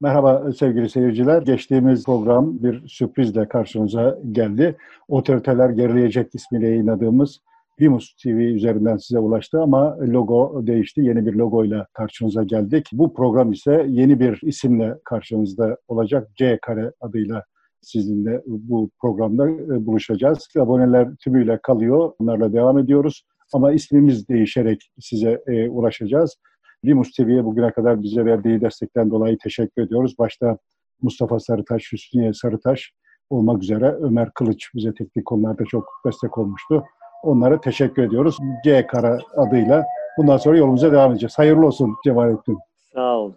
Merhaba sevgili seyirciler. Geçtiğimiz program bir sürprizle karşınıza geldi. Otoriteler gerileyecek ismiyle yayınladığımız Vimus TV üzerinden size ulaştı ama logo değişti. Yeni bir logoyla karşınıza geldik. Bu program ise yeni bir isimle karşınızda olacak. C Kare adıyla sizinle bu programda e, buluşacağız. Aboneler tümüyle kalıyor. Onlarla devam ediyoruz. Ama ismimiz değişerek size e, ulaşacağız. Limus TV'ye bugüne kadar bize verdiği destekten dolayı teşekkür ediyoruz. Başta Mustafa Sarıtaş, Hüsniye Sarıtaş olmak üzere Ömer Kılıç bize teknik konularda çok destek olmuştu. Onlara teşekkür ediyoruz. C Kara adıyla bundan sonra yolumuza devam edeceğiz. Hayırlı olsun Cemalettin. Sağ ol.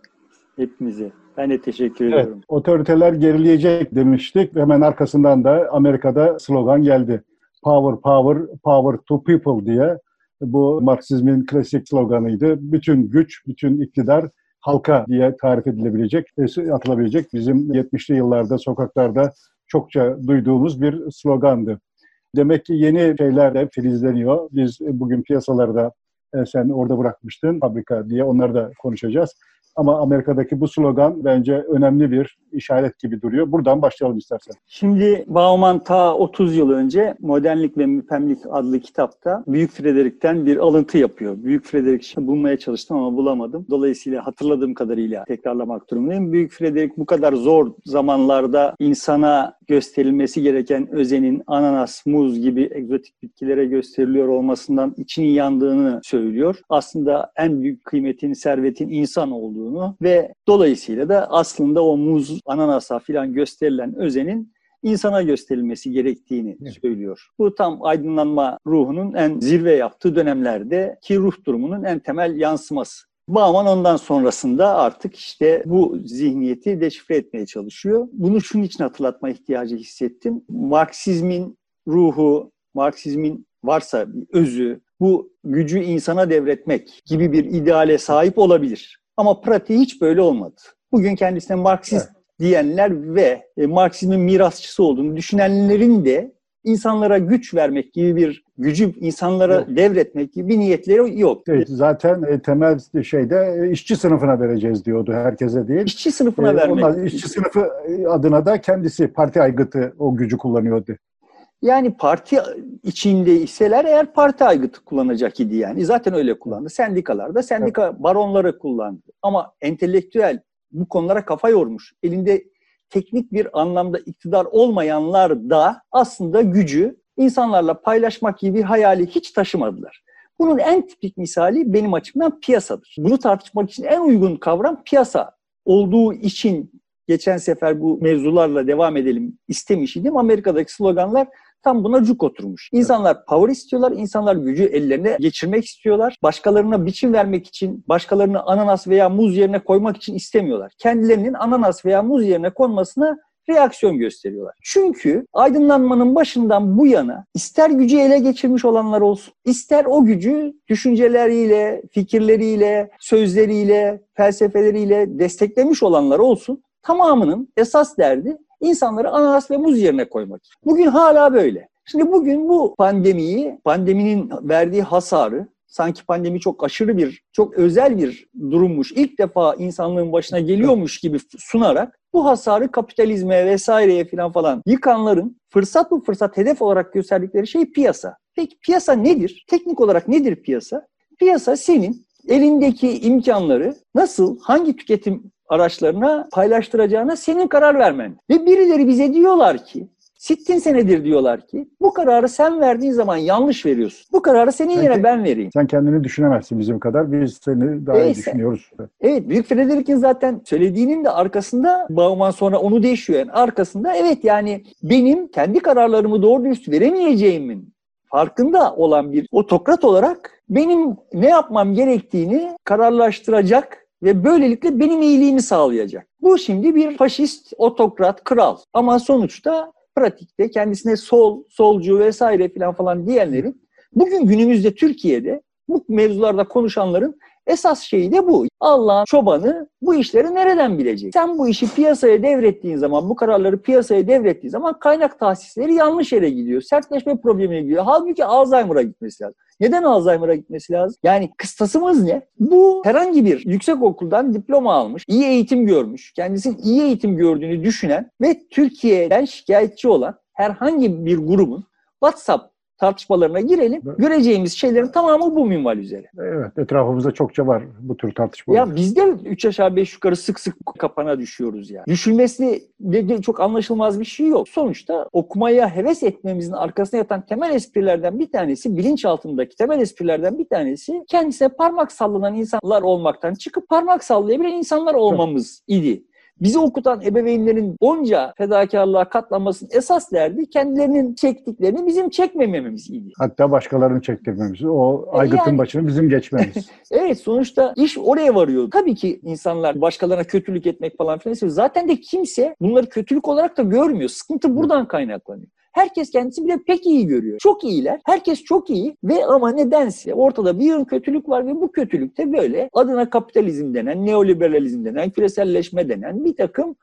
Hepimize. Ben de teşekkür evet, ediyorum. Otoriteler gerileyecek demiştik. Hemen arkasından da Amerika'da slogan geldi. Power, power, power to people diye. Bu Marksizmin klasik sloganıydı. Bütün güç, bütün iktidar halka diye tarif edilebilecek, e, atılabilecek bizim 70'li yıllarda sokaklarda çokça duyduğumuz bir slogandı. Demek ki yeni şeyler de filizleniyor. Biz bugün piyasalarda e, sen orada bırakmıştın fabrika diye onları da konuşacağız. Ama Amerika'daki bu slogan bence önemli bir işaret gibi duruyor. Buradan başlayalım istersen. Şimdi Bauman ta 30 yıl önce Modernlik ve Müpemlik adlı kitapta Büyük Frederik'ten bir alıntı yapıyor. Büyük Frederik bulmaya çalıştım ama bulamadım. Dolayısıyla hatırladığım kadarıyla tekrarlamak durumundayım. Büyük Frederik bu kadar zor zamanlarda insana gösterilmesi gereken özenin ananas, muz gibi egzotik bitkilere gösteriliyor olmasından içinin yandığını söylüyor. Aslında en büyük kıymetin, servetin insan olduğunu ve dolayısıyla da aslında o muz, ananasa filan gösterilen özenin insana gösterilmesi gerektiğini evet. söylüyor. Bu tam aydınlanma ruhunun en zirve yaptığı dönemlerde ki ruh durumunun en temel yansıması. Bauman ondan sonrasında artık işte bu zihniyeti deşifre etmeye çalışıyor. Bunu şunun için hatırlatma ihtiyacı hissettim. Marksizmin ruhu, Marksizmin varsa özü, bu gücü insana devretmek gibi bir ideale sahip olabilir. Ama pratiği hiç böyle olmadı. Bugün kendisine Marksist evet. diyenler ve e, Marksizmin mirasçısı olduğunu düşünenlerin de insanlara güç vermek gibi bir gücü insanlara yok. devretmek gibi bir niyetleri yok. Evet, zaten e, temel şeyde e, işçi sınıfına vereceğiz diyordu herkese değil. İşçi sınıfına e, vermek. Onlar işçi sınıfı adına da kendisi parti aygıtı o gücü kullanıyordu. Yani parti içinde iseler eğer parti aygıtı kullanacak idi yani. Zaten öyle kullandı. Sendikalarda sendika evet. baronları kullandı. Ama entelektüel bu konulara kafa yormuş. Elinde teknik bir anlamda iktidar olmayanlar da aslında gücü insanlarla paylaşmak gibi bir hayali hiç taşımadılar. Bunun en tipik misali benim açımdan piyasadır. Bunu tartışmak için en uygun kavram piyasa olduğu için geçen sefer bu mevzularla devam edelim istemiş idim. Amerika'daki sloganlar tam buna cuk oturmuş. İnsanlar power istiyorlar, insanlar gücü ellerine geçirmek istiyorlar. Başkalarına biçim vermek için, başkalarını ananas veya muz yerine koymak için istemiyorlar. Kendilerinin ananas veya muz yerine konmasına reaksiyon gösteriyorlar. Çünkü aydınlanmanın başından bu yana ister gücü ele geçirmiş olanlar olsun, ister o gücü düşünceleriyle, fikirleriyle, sözleriyle, felsefeleriyle desteklemiş olanlar olsun, tamamının esas derdi insanları ananas ve muz yerine koymak. Bugün hala böyle. Şimdi bugün bu pandemiyi, pandeminin verdiği hasarı sanki pandemi çok aşırı bir, çok özel bir durummuş. İlk defa insanlığın başına geliyormuş gibi sunarak bu hasarı kapitalizme vesaireye falan falan yıkanların fırsat bu fırsat hedef olarak gösterdikleri şey piyasa. Peki piyasa nedir? Teknik olarak nedir piyasa? Piyasa senin elindeki imkanları nasıl, hangi tüketim araçlarına paylaştıracağına senin karar vermen. Ve birileri bize diyorlar ki Sittin senedir diyorlar ki bu kararı sen verdiğin zaman yanlış veriyorsun. Bu kararı senin sen yerine ben vereyim. Sen kendini düşünemezsin bizim kadar. Biz seni daha evet, iyi düşünüyoruz. Evet. Büyük Frederick'in zaten söylediğinin de arkasında Bauman sonra onu değişiyor. Yani arkasında evet yani benim kendi kararlarımı doğru dürüst veremeyeceğimin farkında olan bir otokrat olarak benim ne yapmam gerektiğini kararlaştıracak ve böylelikle benim iyiliğimi sağlayacak. Bu şimdi bir faşist, otokrat, kral. Ama sonuçta pratikte kendisine sol, solcu vesaire falan falan diyenlerin bugün günümüzde Türkiye'de bu mevzularda konuşanların esas şeyi de bu. Allah'ın çobanı bu işleri nereden bilecek? Sen bu işi piyasaya devrettiğin zaman, bu kararları piyasaya devrettiğin zaman kaynak tahsisleri yanlış yere gidiyor. Sertleşme problemine gidiyor. Halbuki Alzheimer'a gitmesi lazım. Neden Alzheimer'a gitmesi lazım? Yani kıstasımız ne? Bu herhangi bir yüksek okuldan diploma almış, iyi eğitim görmüş, kendisinin iyi eğitim gördüğünü düşünen ve Türkiye'den şikayetçi olan herhangi bir grubun WhatsApp tartışmalarına girelim. Evet. Göreceğimiz şeylerin tamamı bu minval üzere. Evet, etrafımızda çokça var bu tür tartışmalar. Ya biz de 3 aşağı 5 yukarı sık sık kapana düşüyoruz ya. Düşülmesi de çok anlaşılmaz bir şey yok. Sonuçta okumaya heves etmemizin arkasında yatan temel esprilerden bir tanesi, bilinçaltındaki temel esprilerden bir tanesi kendisine parmak sallanan insanlar olmaktan çıkıp parmak sallayabilen insanlar olmamız idi bizi okutan ebeveynlerin onca fedakarlığa katlanmasının esas derdi kendilerinin çektiklerini bizim çekmememiz idi. Hatta başkalarını çektirmemiz. O e, aygıtın yani, başını bizim geçmemiz. evet sonuçta iş oraya varıyor. Tabii ki insanlar başkalarına kötülük etmek falan filan istiyor. Zaten de kimse bunları kötülük olarak da görmüyor. Sıkıntı buradan kaynaklanıyor. Herkes kendisi bile pek iyi görüyor. Çok iyiler. Herkes çok iyi ve ama nedense ortada bir yığın kötülük var ve bu kötülükte böyle adına kapitalizm denen, neoliberalizm denen, küreselleşme denen bir takım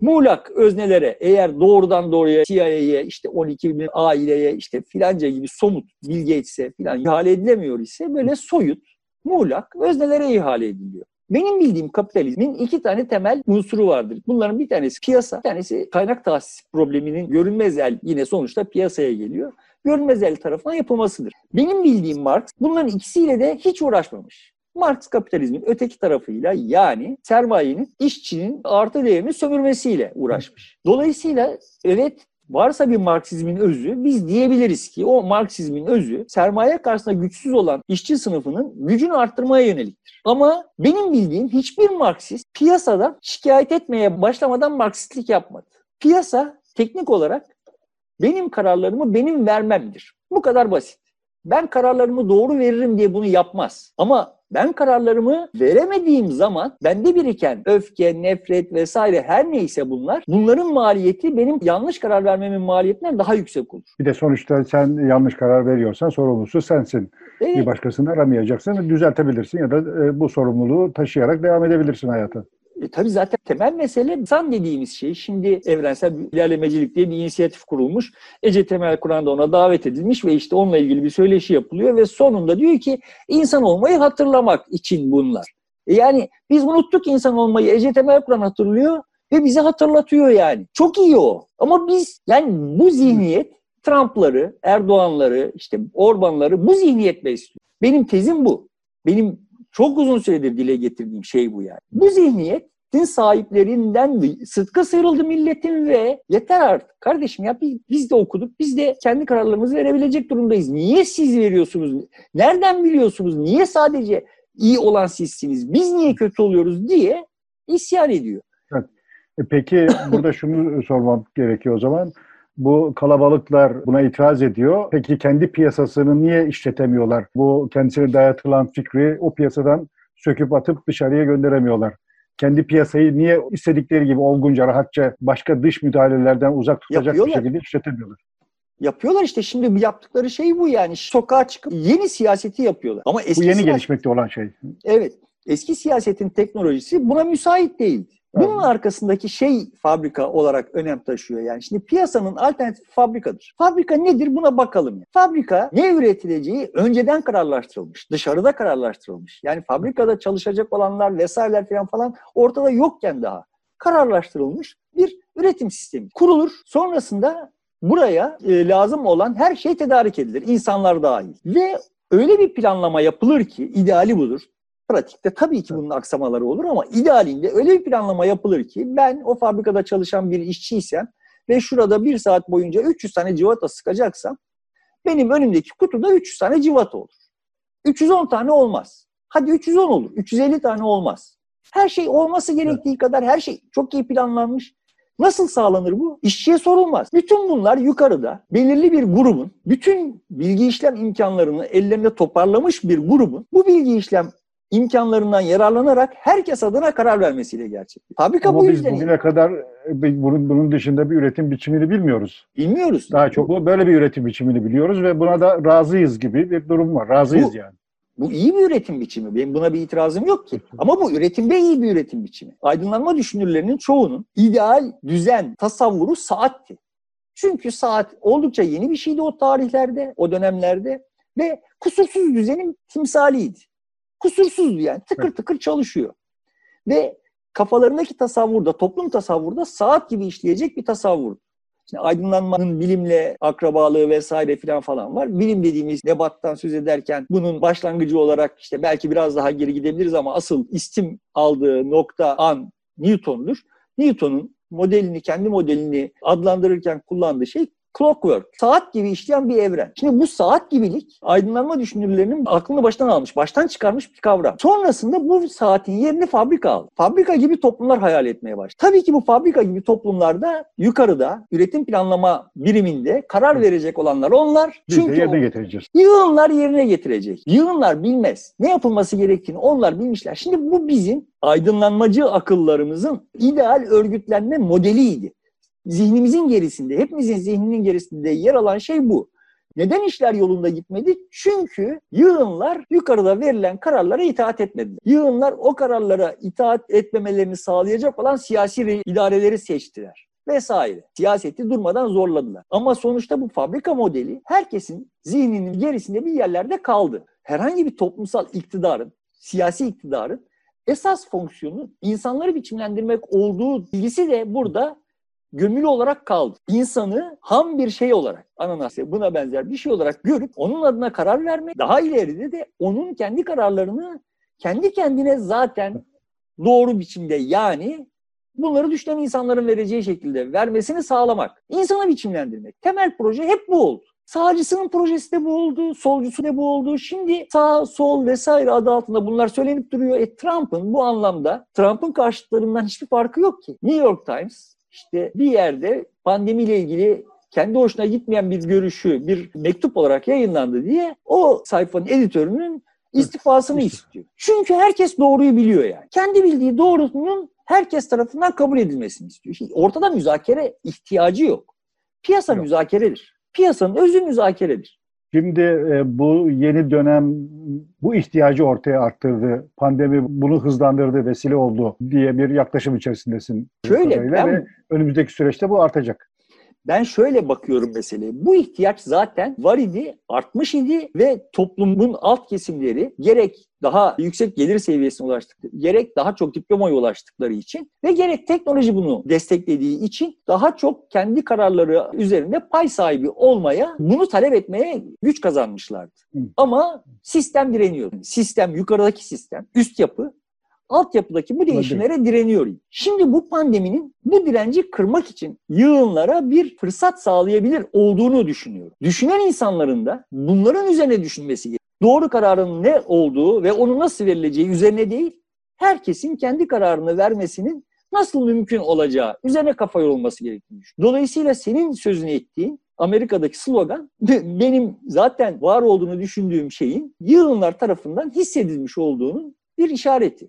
muğlak öznelere eğer doğrudan doğruya CIA'ye işte 12 bin aileye işte filanca gibi somut Bill Gates'e filan ihale edilemiyor ise böyle soyut muğlak öznelere ihale ediliyor. Benim bildiğim kapitalizmin iki tane temel unsuru vardır. Bunların bir tanesi piyasa, bir tanesi kaynak tahsis probleminin görünmez el yine sonuçta piyasaya geliyor. Görünmez el tarafından yapılmasıdır. Benim bildiğim Marx bunların ikisiyle de hiç uğraşmamış. Marx kapitalizmin öteki tarafıyla yani sermayenin işçinin artı değerini sömürmesiyle uğraşmış. Dolayısıyla evet varsa bir Marksizmin özü biz diyebiliriz ki o Marksizmin özü sermaye karşısında güçsüz olan işçi sınıfının gücünü arttırmaya yöneliktir. Ama benim bildiğim hiçbir Marksist piyasadan şikayet etmeye başlamadan Marksistlik yapmadı. Piyasa teknik olarak benim kararlarımı benim vermemdir. Bu kadar basit. Ben kararlarımı doğru veririm diye bunu yapmaz. Ama ben kararlarımı veremediğim zaman bende biriken öfke, nefret vesaire her neyse bunlar bunların maliyeti benim yanlış karar vermemin maliyetinden daha yüksek olur. Bir de sonuçta sen yanlış karar veriyorsan sorumlusu sensin. Evet. Bir başkasını aramayacaksın, düzeltebilirsin ya da e, bu sorumluluğu taşıyarak devam edebilirsin hayata. E, tabii zaten temel mesele insan dediğimiz şey. Şimdi evrensel ilerlemecilik diye bir inisiyatif kurulmuş. Ece Temel Kur'an'da ona davet edilmiş ve işte onunla ilgili bir söyleşi yapılıyor ve sonunda diyor ki insan olmayı hatırlamak için bunlar. E yani biz unuttuk insan olmayı. Ece Temel Kur'an hatırlıyor ve bize hatırlatıyor yani. Çok iyi o. Ama biz yani bu zihniyet Trump'ları, Erdoğan'ları, işte Orban'ları bu zihniyet besliyor. Benim tezim bu. Benim çok uzun süredir dile getirdiğim şey bu yani. Bu zihniyet din sahiplerinden sıtkı sıyrıldı milletin ve yeter artık kardeşim ya biz de okuduk biz de kendi kararlarımızı verebilecek durumdayız. Niye siz veriyorsunuz? Nereden biliyorsunuz? Niye sadece iyi olan sizsiniz? Biz niye kötü oluyoruz diye isyan ediyor. E peki burada şunu sormam gerekiyor o zaman. Bu kalabalıklar buna itiraz ediyor. Peki kendi piyasasını niye işletemiyorlar? Bu kendisine dayatılan fikri o piyasadan söküp atıp dışarıya gönderemiyorlar kendi piyasayı niye istedikleri gibi olgunca, rahatça başka dış müdahalelerden uzak tutacak Yapıyorlar. bir şekilde işletemiyorlar. Yapıyorlar işte şimdi yaptıkları şey bu yani sokağa çıkıp yeni siyaseti yapıyorlar. Ama eski bu yeni siyaset... gelişmekte olan şey. Evet. Eski siyasetin teknolojisi buna müsait değil. Bunun arkasındaki şey fabrika olarak önem taşıyor. Yani şimdi piyasanın alternatif fabrikadır. Fabrika nedir buna bakalım. Fabrika ne üretileceği önceden kararlaştırılmış. Dışarıda kararlaştırılmış. Yani fabrikada çalışacak olanlar vesaireler falan falan ortada yokken daha kararlaştırılmış bir üretim sistemi kurulur. Sonrasında buraya e, lazım olan her şey tedarik edilir. İnsanlar dahil. Ve öyle bir planlama yapılır ki ideali budur. Pratikte tabii ki bunun aksamaları olur ama idealinde öyle bir planlama yapılır ki ben o fabrikada çalışan bir işçiysem ve şurada bir saat boyunca 300 tane civata sıkacaksam benim önümdeki kutuda 300 tane civata olur. 310 tane olmaz. Hadi 310 olur. 350 tane olmaz. Her şey olması gerektiği kadar her şey çok iyi planlanmış. Nasıl sağlanır bu? İşçiye sorulmaz. Bütün bunlar yukarıda belirli bir grubun, bütün bilgi işlem imkanlarını ellerinde toparlamış bir grubun bu bilgi işlem imkanlarından yararlanarak herkes adına karar vermesiyle gerçek. Fabrika Ama bu biz yüzden bugüne kadar e, bunun, bunun dışında bir üretim biçimini bilmiyoruz. Bilmiyoruz. Daha çok bu böyle bir üretim biçimini biliyoruz ve buna da razıyız gibi bir durum var. Razıyız bu, yani. Bu iyi bir üretim biçimi. Benim buna bir itirazım yok ki. Ama bu üretimde iyi bir üretim biçimi. Aydınlanma düşünürlerinin çoğunun ideal düzen, tasavvuru saatti. Çünkü saat oldukça yeni bir şeydi o tarihlerde, o dönemlerde Ve kusursuz düzenin timsaliydi. Kusursuzdu yani. Tıkır tıkır çalışıyor. Ve kafalarındaki tasavvurda, toplum tasavvurda saat gibi işleyecek bir tasavvur. Şimdi aydınlanmanın bilimle akrabalığı vesaire filan falan var. Bilim dediğimiz nebattan söz ederken bunun başlangıcı olarak işte belki biraz daha geri gidebiliriz ama asıl istim aldığı nokta an Newton'dur. Newton'un modelini, kendi modelini adlandırırken kullandığı şey clockwork, saat gibi işleyen bir evren. Şimdi bu saat gibilik aydınlanma düşünürlerinin aklını baştan almış, baştan çıkarmış bir kavram. Sonrasında bu saatin yerini fabrika aldı. Fabrika gibi toplumlar hayal etmeye başladı. Tabii ki bu fabrika gibi toplumlarda yukarıda üretim planlama biriminde karar verecek olanlar onlar. Biz de yerine getireceğiz. Yığınlar yerine getirecek. Yığınlar bilmez. Ne yapılması gerektiğini onlar bilmişler. Şimdi bu bizim aydınlanmacı akıllarımızın ideal örgütlenme modeliydi zihnimizin gerisinde, hepimizin zihninin gerisinde yer alan şey bu. Neden işler yolunda gitmedi? Çünkü yığınlar yukarıda verilen kararlara itaat etmediler. Yığınlar o kararlara itaat etmemelerini sağlayacak olan siyasi idareleri seçtiler vesaire. Siyaseti durmadan zorladılar. Ama sonuçta bu fabrika modeli herkesin zihninin gerisinde bir yerlerde kaldı. Herhangi bir toplumsal iktidarın, siyasi iktidarın esas fonksiyonu insanları biçimlendirmek olduğu bilgisi de burada gömülü olarak kaldı. İnsanı ham bir şey olarak, ananas buna benzer bir şey olarak görüp onun adına karar vermek, daha ileride de onun kendi kararlarını kendi kendine zaten doğru biçimde yani bunları düşünen insanların vereceği şekilde vermesini sağlamak. İnsanı biçimlendirmek. Temel proje hep bu oldu. Sağcısının projesi de bu oldu, solcusu da bu oldu. Şimdi sağ, sol vesaire adı altında bunlar söylenip duruyor. E Trump'ın bu anlamda, Trump'ın karşıtlarından hiçbir farkı yok ki. New York Times işte bir yerde pandemiyle ilgili kendi hoşuna gitmeyen bir görüşü bir mektup olarak yayınlandı diye o sayfanın editörünün istifasını istiyor. Çünkü herkes doğruyu biliyor yani. Kendi bildiği doğrunun herkes tarafından kabul edilmesini istiyor. Şimdi ortada müzakere ihtiyacı yok. Piyasa yok. müzakeredir. Piyasanın özü müzakeredir. Şimdi e, bu yeni dönem bu ihtiyacı ortaya arttırdı. Pandemi bunu hızlandırdı, vesile oldu diye bir yaklaşım içerisindesin. Şöyle ben, ve önümüzdeki süreçte bu artacak. Ben şöyle bakıyorum meseleye. Bu ihtiyaç zaten var idi, artmış idi ve toplumun alt kesimleri gerek daha yüksek gelir seviyesine ulaştıkları, gerek daha çok diplomaya ulaştıkları için ve gerek teknoloji bunu desteklediği için daha çok kendi kararları üzerinde pay sahibi olmaya, bunu talep etmeye güç kazanmışlardı. Ama sistem direniyor. Sistem, yukarıdaki sistem, üst yapı altyapıdaki bu değişimlere direniyor. Şimdi bu pandeminin bu direnci kırmak için yığınlara bir fırsat sağlayabilir olduğunu düşünüyorum. Düşünen insanların da bunların üzerine düşünmesi gerekiyor. Doğru kararın ne olduğu ve onu nasıl verileceği üzerine değil, herkesin kendi kararını vermesinin nasıl mümkün olacağı üzerine kafa yorulması gerektiğini düşünüyorum. Dolayısıyla senin sözünü ettiğin Amerika'daki slogan benim zaten var olduğunu düşündüğüm şeyin yığınlar tarafından hissedilmiş olduğunun bir işareti.